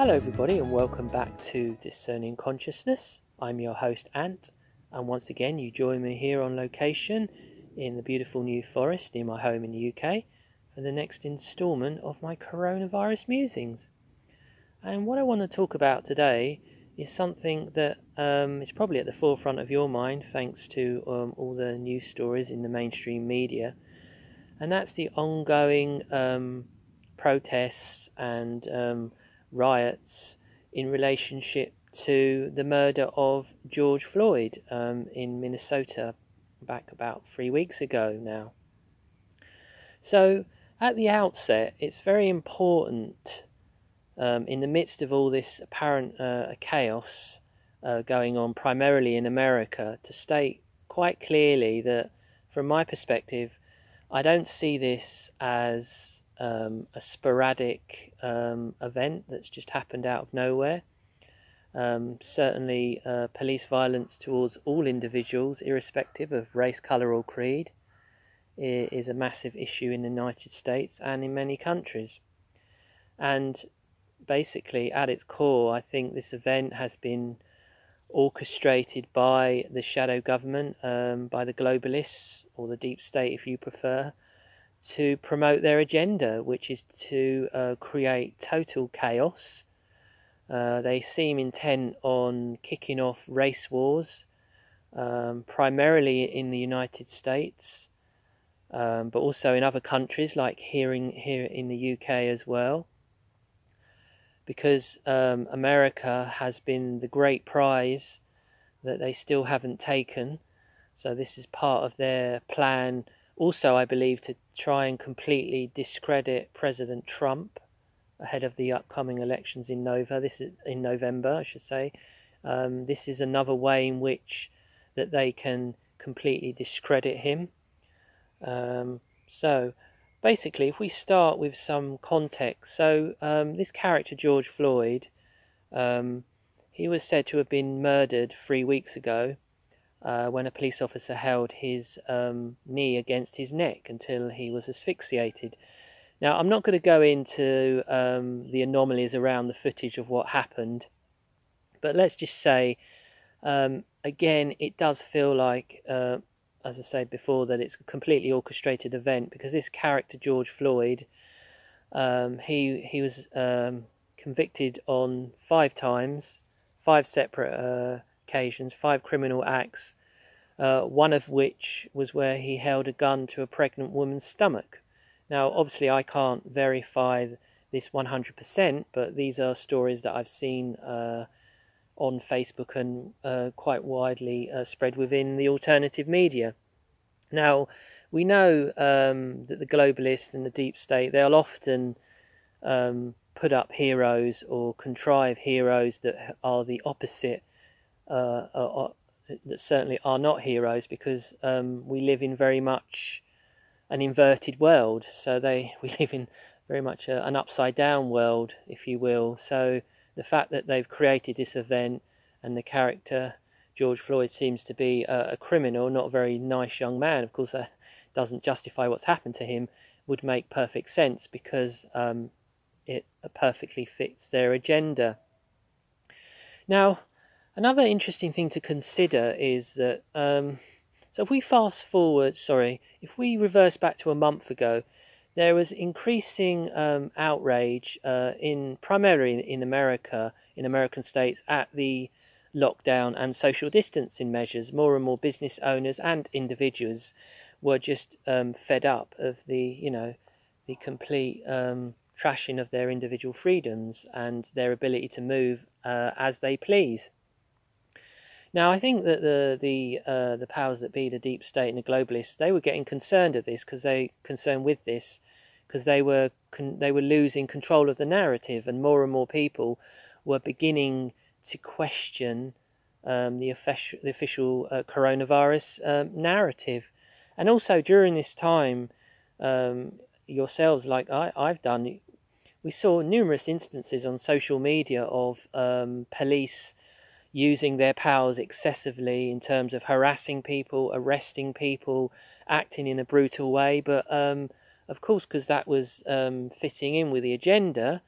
Hello, everybody, and welcome back to Discerning Consciousness. I'm your host, Ant, and once again, you join me here on location in the beautiful New Forest near my home in the UK for the next instalment of my coronavirus musings. And what I want to talk about today is something that um, is probably at the forefront of your mind thanks to um, all the news stories in the mainstream media, and that's the ongoing um, protests and um, riots in relationship to the murder of George Floyd um, in Minnesota back about three weeks ago now. So, at the outset, it's very important um, in the midst of all this apparent uh, chaos uh, going on, primarily in America, to state quite clearly that, from my perspective, I don't see this as um, a sporadic um, event that's just happened out of nowhere. Um, certainly, uh, police violence towards all individuals, irrespective of race, colour, or creed, is a massive issue in the United States and in many countries. And basically, at its core, I think this event has been orchestrated by the shadow government, um, by the globalists, or the deep state, if you prefer, to promote their agenda, which is to uh, create total chaos. Uh, they seem intent on kicking off race wars, um, primarily in the United States, um, but also in other countries like here in, here in the UK as well. Because um, America has been the great prize that they still haven't taken. So, this is part of their plan also, I believe, to try and completely discredit President Trump ahead of the upcoming elections in Nova. This is in November, I should say. Um, this is another way in which that they can completely discredit him. Um, so, basically, if we start with some context, so um, this character George Floyd, um, he was said to have been murdered three weeks ago uh, when a police officer held his um, knee against his neck until he was asphyxiated. Now, I'm not going to go into um, the anomalies around the footage of what happened, but let's just say, um, again, it does feel like, uh, as I said before, that it's a completely orchestrated event because this character, George Floyd, um, he he was um, convicted on five times, five separate uh, occasions, five criminal acts, uh, one of which was where he held a gun to a pregnant woman's stomach. Now, obviously, I can't verify this 100%, but these are stories that I've seen uh, on Facebook and uh, quite widely uh, spread within the alternative media. Now, we know um, that the globalists and the deep state, they'll often um, put up heroes or contrive heroes that are the opposite uh, are, uh, that certainly are not heroes because um, we live in very much an inverted world. So they we live in very much a, an upside down world, if you will. So the fact that they've created this event and the character George Floyd seems to be a, a criminal, not a very nice young man. Of course, that doesn't justify what's happened to him. Would make perfect sense because um, it perfectly fits their agenda. Now, Another interesting thing to consider is that, um, so if we fast forward, sorry, if we reverse back to a month ago, there was increasing um, outrage uh, in primarily in, America, in American states, at the lockdown and social distancing measures. More and more business owners and individuals were just um, fed up of the, you know, the complete um, trashing of their individual freedoms and their ability to move uh, as they please. Now, I think that the the uh, the powers that be, the deep state and the globalists, they were getting concerned of this because they concerned with this because they were con- they were losing control of the narrative, and more and more people were beginning to question um, the, official the official uh, coronavirus um, narrative, and also during this time, um, yourselves, like I, I've done, we saw numerous instances on social media of um, police using their powers excessively in terms of harassing people, arresting people, acting in a brutal way. But um, of course, because that was um, fitting in with the agenda,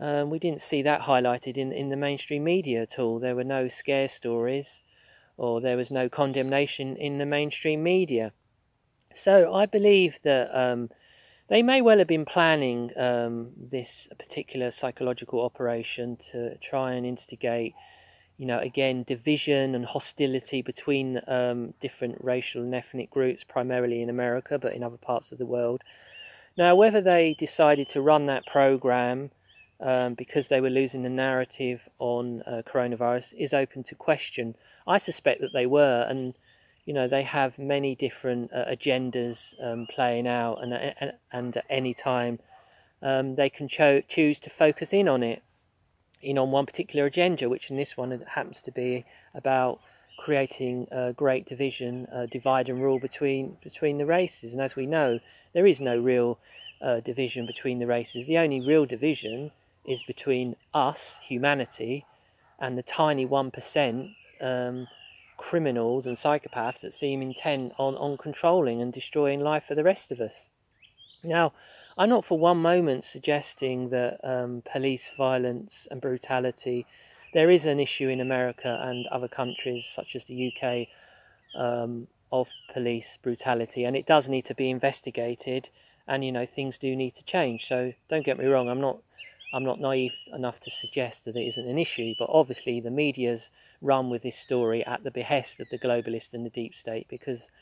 Um, we didn't see that highlighted in, in the mainstream media at all. There were no scare stories or there was no condemnation in the mainstream media. So I believe that um, they may well have been planning um, this particular psychological operation to try and instigate, you know, again, division and hostility between um, different racial and ethnic groups, primarily in America, but in other parts of the world. Now, whether they decided to run that program um, because they were losing the narrative on uh, coronavirus is open to question. I suspect that they were, and you know they have many different uh, agendas um, playing out, and, and, and at any time um, they can cho- choose to focus in on it, in on one particular agenda, which in this one happens to be about creating a great division, a divide and rule between between the races. And as we know, there is no real uh, division between the races. The only real division is between us, humanity, and the tiny 1% um, criminals and psychopaths that seem intent on, on controlling and destroying life for the rest of us. Now, I'm not for one moment suggesting that um, police violence and brutality, there is an issue in America and other countries such as the UK um, of police brutality, and it does need to be investigated, and you know, things do need to change. So don't get me wrong, I'm not I'm not naive enough to suggest that it isn't an issue, but obviously the media's run with this story at the behest of the globalist and the deep state because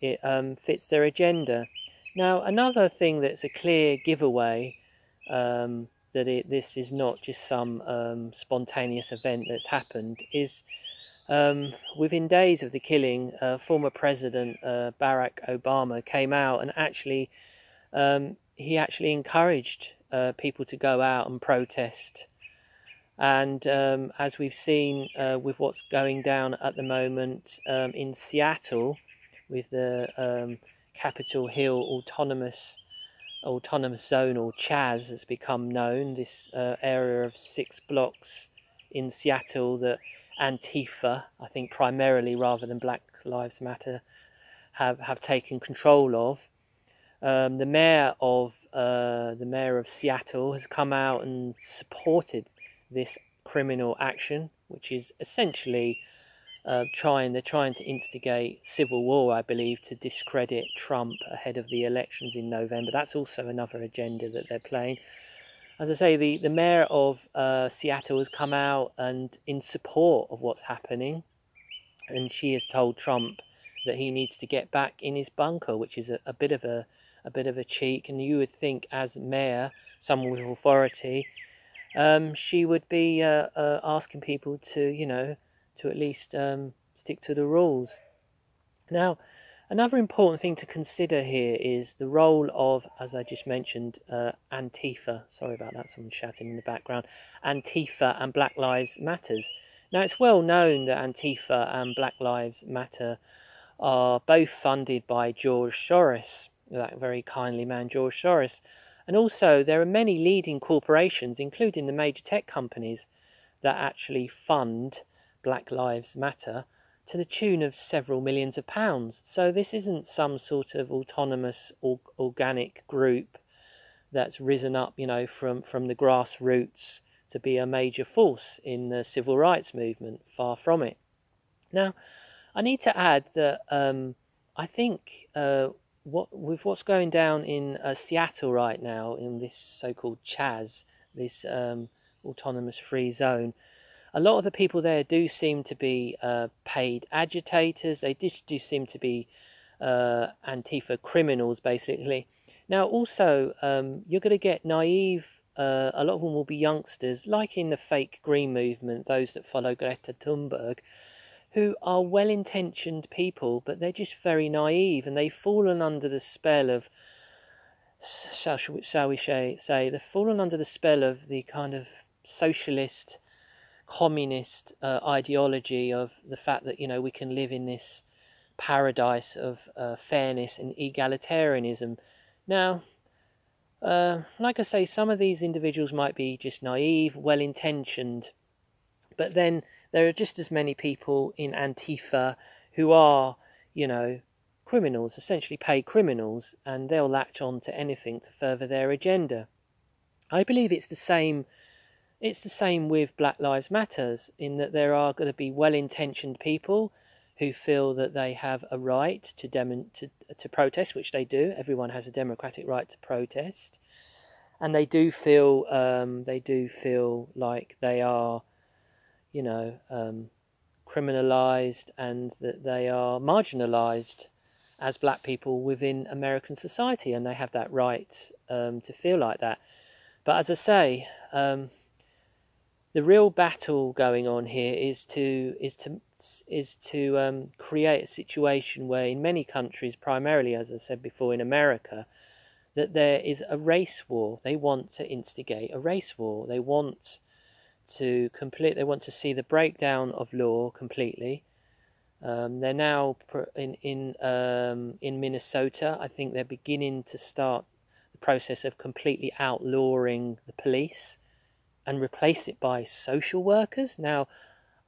it um, fits their agenda. Now, another thing that's a clear giveaway um, that it, this is not just some um, spontaneous event that's happened is um, within days of the killing, uh, former President uh, Barack Obama came out and actually um, he actually encouraged uh, people to go out and protest. And um, as we've seen uh, with what's going down at the moment um, in Seattle, with the Capitol Hill Autonomous Autonomous Zone or Chaz has become known, this uh, area of six blocks in Seattle that Antifa, I think primarily rather than Black Lives Matter, have, have taken control of. Um, the mayor of uh, the mayor of Seattle has come out and supported this criminal action, which is essentially uh, trying they're trying to instigate civil war, I believe, to discredit Trump ahead of the elections in November. That's also another agenda that they're playing. As I say, the, the mayor of uh, Seattle has come out and in support of what's happening, and she has told Trump that he needs to get back in his bunker, which is a, a bit of a a bit of a cheek, and you would think, as mayor, someone with authority, um, she would be uh, uh, asking people to, you know, to at least um, stick to the rules. Now, another important thing to consider here is the role of, as I just mentioned, uh, Antifa. Sorry about that, someone shouting in the background. Antifa and Black Lives Matters. Now, it's well known that Antifa and Black Lives Matter are both funded by George Soros that very kindly man, George Soros. And also, there are many leading corporations, including the major tech companies, that actually fund Black Lives Matter to the tune of several millions of pounds. So, this isn't some sort of autonomous or organic group that's risen up, you know, from, from the grassroots to be a major force in the civil rights movement. Far from it. Now, I need to add that um, I think uh, what with what's going down in uh, Seattle right now in this so-called Chaz, this um, autonomous free zone, a lot of the people there do seem to be uh, paid agitators. They just do seem to be uh, Antifa criminals, basically. Now, also, um, you're going to get naive. Uh, a lot of them will be youngsters, like in the fake green movement, those that follow Greta Thunberg who are well intentioned people, but they're just very naive and they've fallen under the spell of, shall, shall we say, they've fallen under the spell of the kind of socialist, communist uh, ideology of the fact that, you know, we can live in this paradise of uh, fairness and egalitarianism. Now, uh, like I say, some of these individuals might be just naive, well intentioned, but then there are just as many people in Antifa who are, you know, criminals, essentially paid criminals, and they'll latch on to anything to further their agenda. I believe it's the same it's the same with Black Lives Matters in that there are going to be well-intentioned people who feel that they have a right to dem- to to protest, which they do. Everyone has a democratic right to protest, and they do feel um, they do feel like they are, you know, um, criminalized and that they are marginalized as black people within American society, and they have that right um, to feel like that. But as I say, um, the real battle going on here is to is to is to um, create a situation where, in many countries, primarily as I said before, in America, that there is a race war. They want to instigate a race war. They want to complete. They want to see the breakdown of law completely. Um, they're now in in um, in Minnesota. I think they're beginning to start the process of completely outlawing the police and replace it by social workers. Now,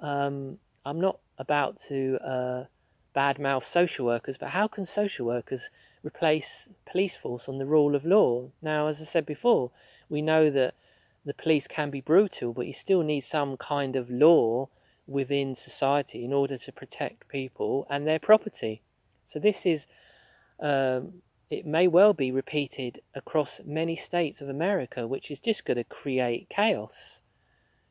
um, I'm not about to uh, badmouth social workers, but how can social workers replace police force on the rule of law? Now, as I said before, we know that the police can be brutal, but you still need some kind of law within society in order to protect people and their property. So this is, um, it may well be repeated across many states of America, which is just going to create chaos.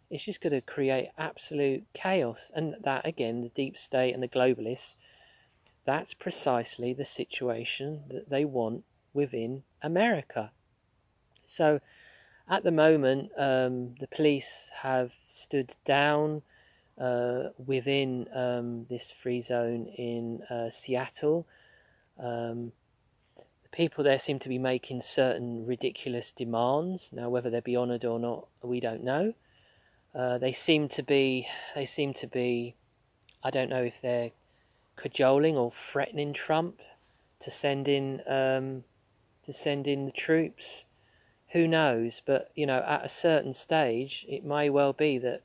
It's just going to create absolute chaos. And that, again, the deep state and the globalists, that's precisely the situation that they want within America. So, at the moment, um, the police have stood down uh, within um, this free zone in uh, Seattle. Um, people there seem to be making certain ridiculous demands. Now, whether they'll be honoured or not, we don't know. Uh, they seem to be. They seem to be. I don't know if they're cajoling or threatening Trump to send in um, to send in the troops who knows? But you know, at a certain stage, it may well be that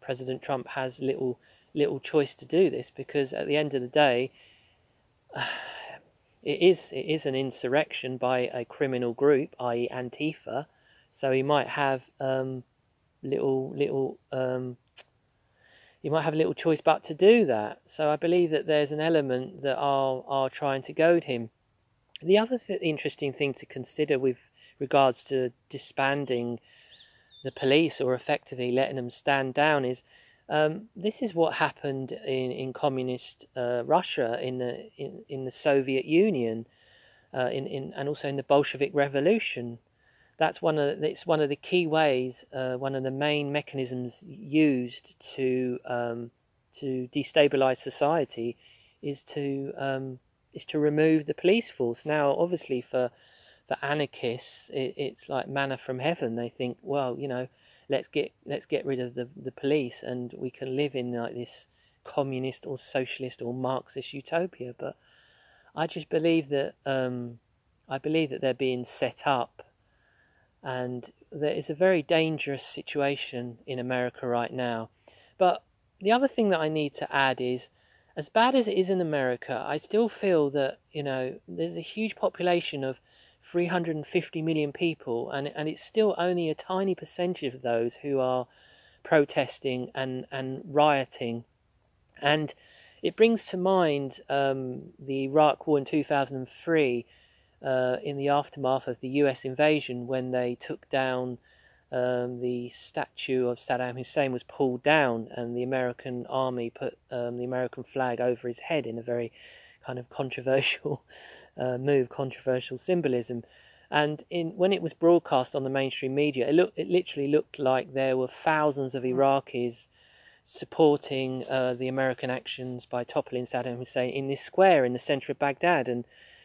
President Trump has little little choice to do this because at the end of the day, it is it is an insurrection by a criminal group, i.e., Antifa. So he might have um, little little um, you might have little choice but to do that. So I believe that there's an element that are are trying to goad him. The other th- interesting thing to consider with regards to disbanding the police or effectively letting them stand down is um, this is what happened in, in communist uh, Russia in the in, in the Soviet Union uh, in, in and also in the Bolshevik Revolution. That's one of it's one of the key ways, uh, one of the main mechanisms used to um, to destabilize society is to um, is to remove the police force. Now, obviously, for for anarchists, it, it's like manna from heaven. They think, well, you know, let's get let's get rid of the the police, and we can live in like this communist or socialist or Marxist utopia. But I just believe that um, I believe that they're being set up, and there is a very dangerous situation in America right now. But the other thing that I need to add is as bad as it is in America, I still feel that, you know, there's a huge population of 350 million people, and and it's still only a tiny percentage of those who are protesting and and rioting, and it brings to mind um, the Iraq War in 2003, uh, in the aftermath of the U.S. invasion when they took down. Um, the statue of Saddam Hussein was pulled down, and the American army put um, the American flag over his head in a very kind of controversial uh, move, controversial symbolism. And in when it was broadcast on the mainstream media, it looked it literally looked like there were thousands of Iraqis supporting uh, the American actions by toppling Saddam Hussein in this square in the centre of Baghdad. And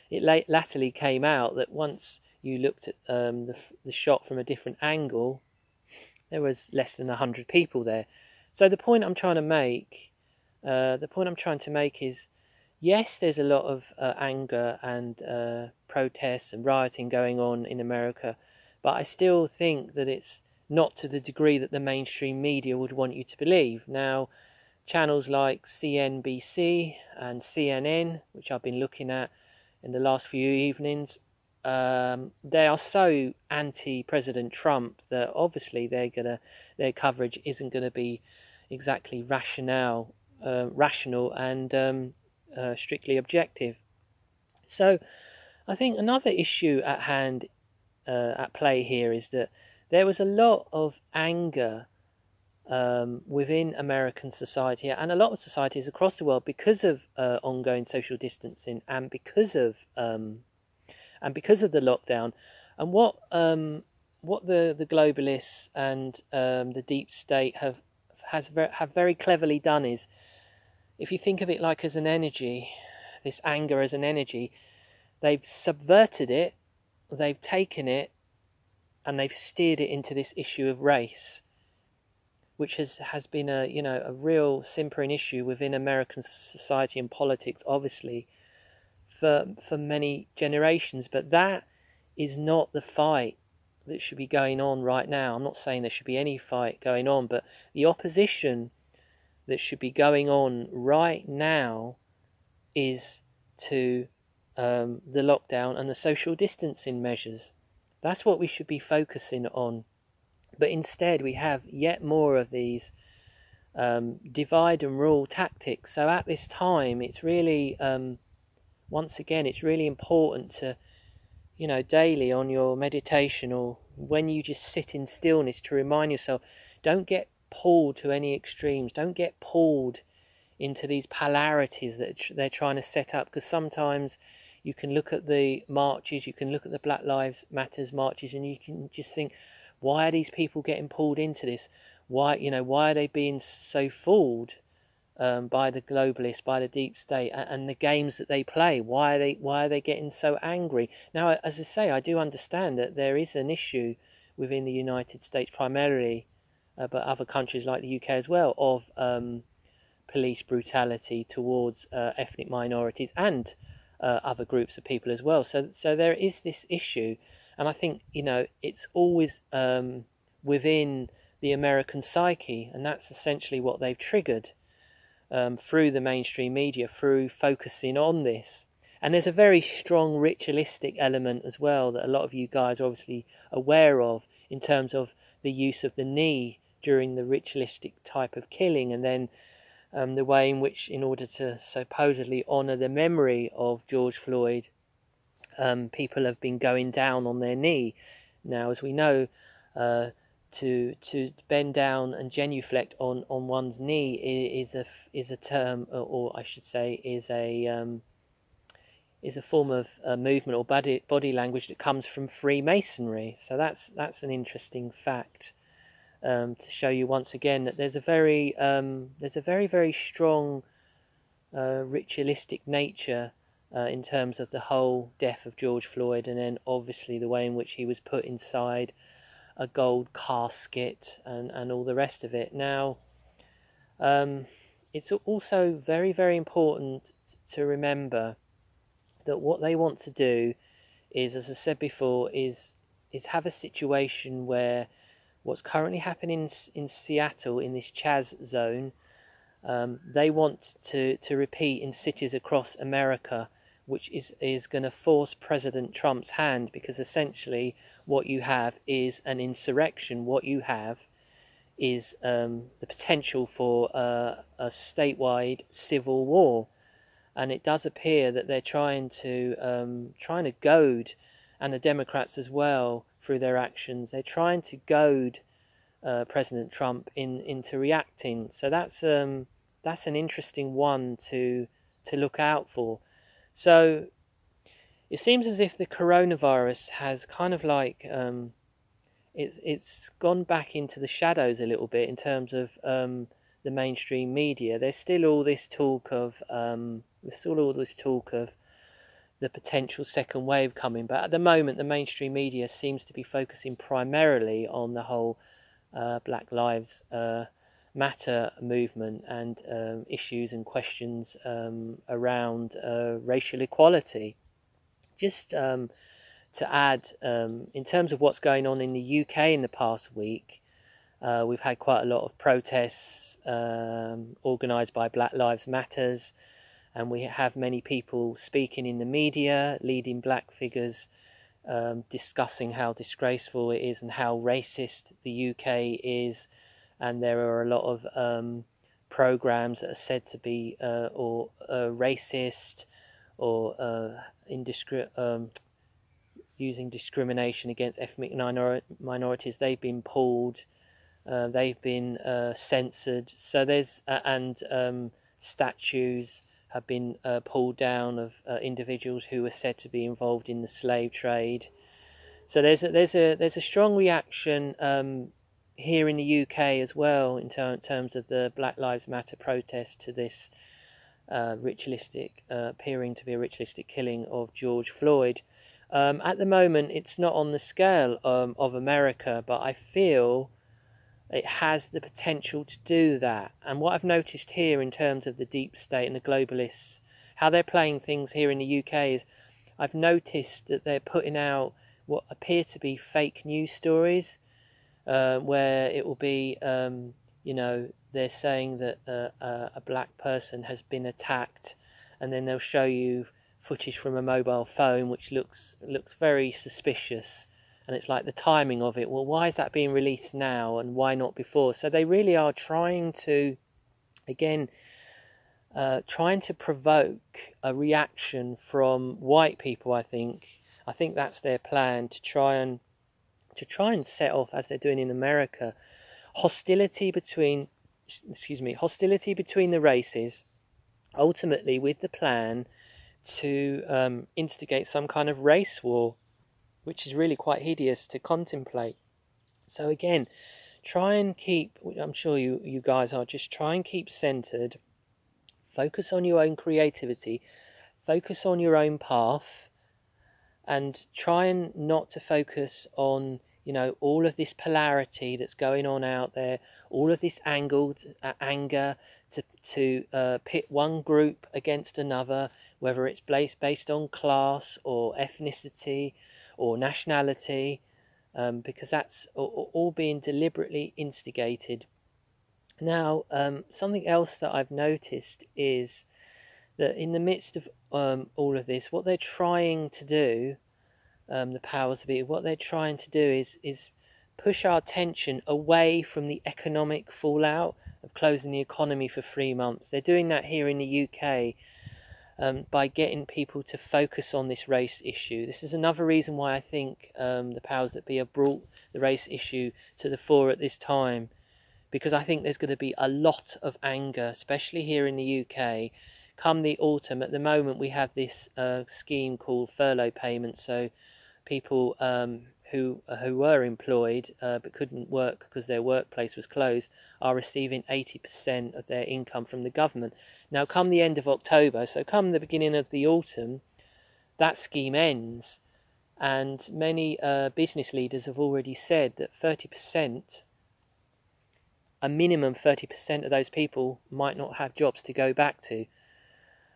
it late, latterly came out that once you looked at um, the the shot from a different angle, there was less than hundred people there. So the point I'm trying to make, uh, the point I'm trying to make is yes, there's a lot of uh, anger and uh, protests and rioting going on in America, but I still think that it's not to the degree that the mainstream media would want you to believe. Now, channels like CNBC and CNN, which I've been looking at in the last few evenings, um, they are so anti-President Trump that obviously they're gonna their coverage isn't going to be exactly rational, uh, rational and um, uh, strictly objective. So, I think another issue at hand uh, at play here is that there was a lot of anger um, within American society and a lot of societies across the world because of uh, ongoing social distancing and because of um, and because of the lockdown. And what um, what the, the globalists and um, the deep state have has have very cleverly done is, if you think of it like as an energy, this anger as an energy, they've subverted it, they've taken it, and they've steered it into this issue of race which has, has been a you know a real simpering issue within American society and politics, obviously, for for many generations. But that is not the fight that should be going on right now. I'm not saying there should be any fight going on, but the opposition that should be going on right now is to um, the lockdown and the social distancing measures. That's what we should be focusing on. But instead, we have yet more of these um, divide and rule tactics. So at this time, it's really, um, once again, it's really important to, you know, daily on your meditation or when you just sit in stillness to remind yourself don't get pulled to any extremes, don't get pulled into these polarities that they're trying to set up because sometimes you can look at the marches, you can look at the Black Lives Matters marches, and you can just think, why are these people getting pulled into this? Why, you know, why are they being so fooled um, by the globalists, by the deep state, and, and, the games that they play? Why are they, why are they getting so angry? Now, as I say, I do understand that there is an issue within the United States, primarily, uh, but other countries like the UK as well, of um, police brutality towards uh, ethnic minorities and uh, other groups of people as well. So, so there is this issue and I think you know it's always um, within the American psyche, and that's essentially what they've triggered um, through the mainstream media, through focusing on this. And there's a very strong ritualistic element as well that a lot of you guys are obviously aware of in terms of the use of the knee during the ritualistic type of killing, and then um, the way in which, in order to supposedly honour the memory of George Floyd, um, people have been going down on their knee. Now, as we know, uh, to to bend down and genuflect on, on one's knee is a is a term, or, I should say, is a um, is a form of uh, movement or body body language that comes from Freemasonry. So that's that's an interesting fact um, to show you once again that there's a very um, there's a very very strong uh, ritualistic nature uh, in terms of the whole death of George Floyd, and then obviously the way in which he was put inside a gold casket and, and all the rest of it. Now, um, it's also very, very important to remember that what they want to do is, as I said before, is is have a situation where what's currently happening in, Seattle in this Chaz zone, um, they want to, to repeat in cities across America which is, is going to force President Trump's hand because essentially what you have is an insurrection. What you have is um, the potential for uh, a statewide civil war. And it does appear that they're trying to um, trying to goad, and the Democrats as well through their actions. They're trying to goad uh, President Trump in into reacting. So that's um, that's an interesting one to to look out for. So it seems as if the coronavirus has kind of like um, it's it's gone back into the shadows a little bit in terms of um, the mainstream media. There's still all this talk of um, there's still all this talk of the potential second wave coming, but at the moment the mainstream media seems to be focusing primarily on the whole uh, Black Lives uh, matter movement and um, issues and questions um, around uh, racial equality. Just um, to add, um, in terms of what's going on in the UK in the past week, uh, we've had quite a lot of protests um, organised by Black Lives Matters, and we have many people speaking in the media, leading black figures um, discussing how disgraceful it is and how racist the UK is, and there are a lot of um, programs that are said to be uh, or uh, racist or uh, um, using discrimination against ethnic minor- minorities. They've been pulled, uh, they've been uh, censored. So there's and um, statues have been uh, pulled down of uh, individuals who were said to be involved in the slave trade. So there's a, there's a there's a strong reaction um, here in the UK as well in ter- terms of the Black Lives Matter protest to this uh, ritualistic, uh, appearing to be a ritualistic killing of George Floyd. Um, at the moment, it's not on the scale um, of America, but I feel it has the potential to do that. And what I've noticed here in terms of the deep state and the globalists, how they're playing things here in the UK is I've noticed that they're putting out what appear to be fake news stories, uh, where it will be, um, you know, they're saying that uh, uh, a black person has been attacked, and then they'll show you footage from a mobile phone which looks looks very suspicious and it's like the timing of it. Well why is that being released now and why not before? So they really are trying to again uh, trying to provoke a reaction from white people i think. I think that's their plan to try and to try and set off as they're doing in america hostility between excuse me hostility between the races ultimately with the plan to um, instigate some kind of race war, which is really quite hideous to contemplate. So again, try and keep. I'm sure you you guys are just try and keep centered. Focus on your own creativity. Focus on your own path, and try and not to focus on you know all of this polarity that's going on out there, all of this angled uh, anger to to uh, pit one group against another whether it's based, based on class or ethnicity or nationality, um, because that's all, being deliberately instigated. Now, um, something else that I've noticed is that in the midst of um, all of this, what they're trying to do, um, the powers to be, what they're trying to do is is push our attention away from the economic fallout of closing the economy for three months. They're doing that here in the UK um, by getting people to focus on this race issue. This is another reason why I think um, the powers that be have brought the race issue to the fore at this time, because I think there's going to be a lot of anger, especially here in the UK. Come the autumn, at the moment we have this uh, scheme called furlough payments, so people um, who uh, who were employed uh, but couldn't work because their workplace was closed are receiving 80% of their income from the government. Now, come the end of October, so come the beginning of the autumn, that scheme ends, and many uh, business leaders have already said that 30%, a minimum 30% of those people might not have jobs to go back to.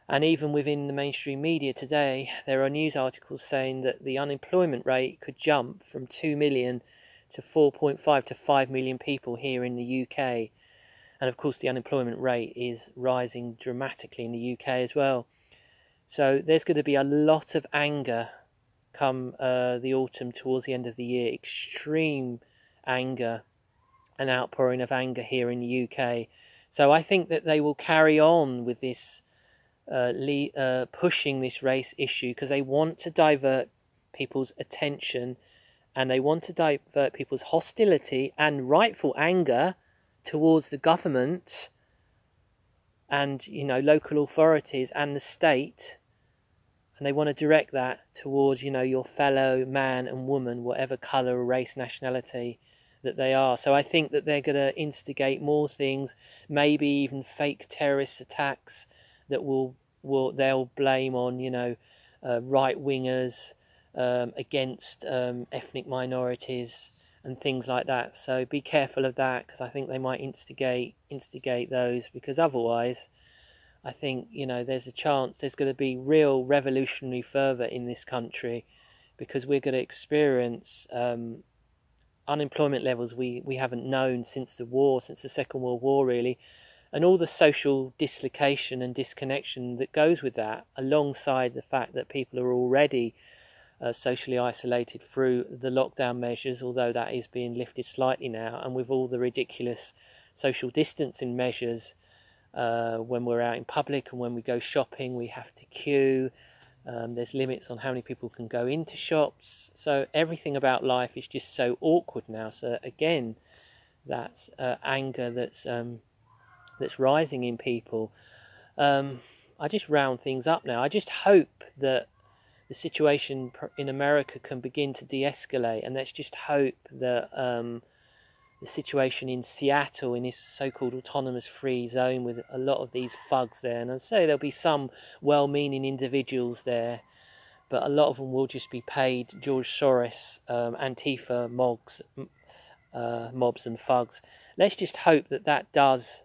And even within the mainstream media today, there are news articles saying that the unemployment rate could jump from 2 million to 4.5 to 5 million people here in the UK. And of course, the unemployment rate is rising dramatically in the UK as well. So there's going to be a lot of anger come uh, the autumn towards the end of the year, extreme anger, an outpouring of anger here in the UK. So I think that they will carry on with this uh, le- uh, pushing this race issue because they want to divert people's attention and they want to divert people's hostility and rightful anger towards the government and you know local authorities and the state. And they want to direct that towards you know your fellow man and woman whatever color race nationality that they are. So i think that they're going to instigate more things maybe even fake terrorist attacks that will will they'll blame on you know uh, right wingers um, against um, ethnic minorities and things like that. So be careful of that because I think they might instigate instigate those because otherwise, I think you know there's a chance there's going to be real revolutionary fervor in this country because we're going to experience um, unemployment levels we, we haven't known since the war, since the Second World War, really and all the social dislocation and disconnection that goes with that, alongside the fact that people are already uh, socially isolated through the lockdown measures, although that is being lifted slightly now, and with all the ridiculous social distancing measures. Uh, when we're out in public and when we go shopping, we have to queue. Um, there's limits on how many people can go into shops. So everything about life is just so awkward now. So again, that uh, anger that's um, that's rising in people. Um, I just round things up now. I just hope that the situation in America can begin to de-escalate, and let's just hope that um, the situation in Seattle, in this so-called autonomous free zone, with a lot of these thugs there, and I say there'll be some well-meaning individuals there, but a lot of them will just be paid George Soros, um, Antifa, mogs, uh, mobs, and thugs. Let's just hope that that does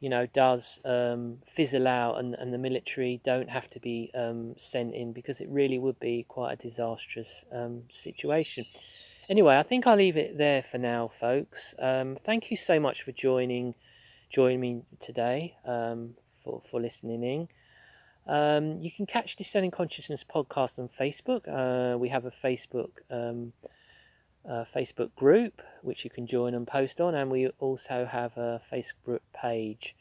you know, does um, fizzle out and, and the military don't have to be um, sent in because it really would be quite a disastrous um, situation. Anyway, I think I'll leave it there for now, folks. Um, thank you so much for joining joining me today um, for, for listening in. Um, you can catch Discerning Consciousness podcast on Facebook. Uh, we have a Facebook Facebook group which you can join and post on, and we also have a Facebook page.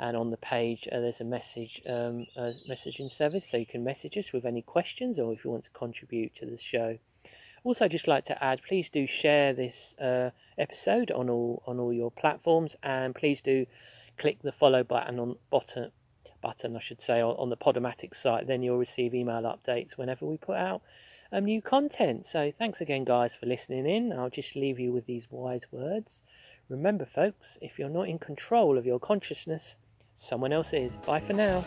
And on the page, uh, there's a message um, a messaging service, so you can message us with any questions or if you want to contribute to the show. Also, just like to add, please do share this uh, episode on all on all your platforms, and please do click the follow button on button button, I should say, on, on the Podomatic site. Then you'll receive email updates whenever we put out um, new content. So thanks again, guys, for listening in. I'll just leave you with these wise words. Remember, folks, if you're not in control of your consciousness, someone else is. Bye for now.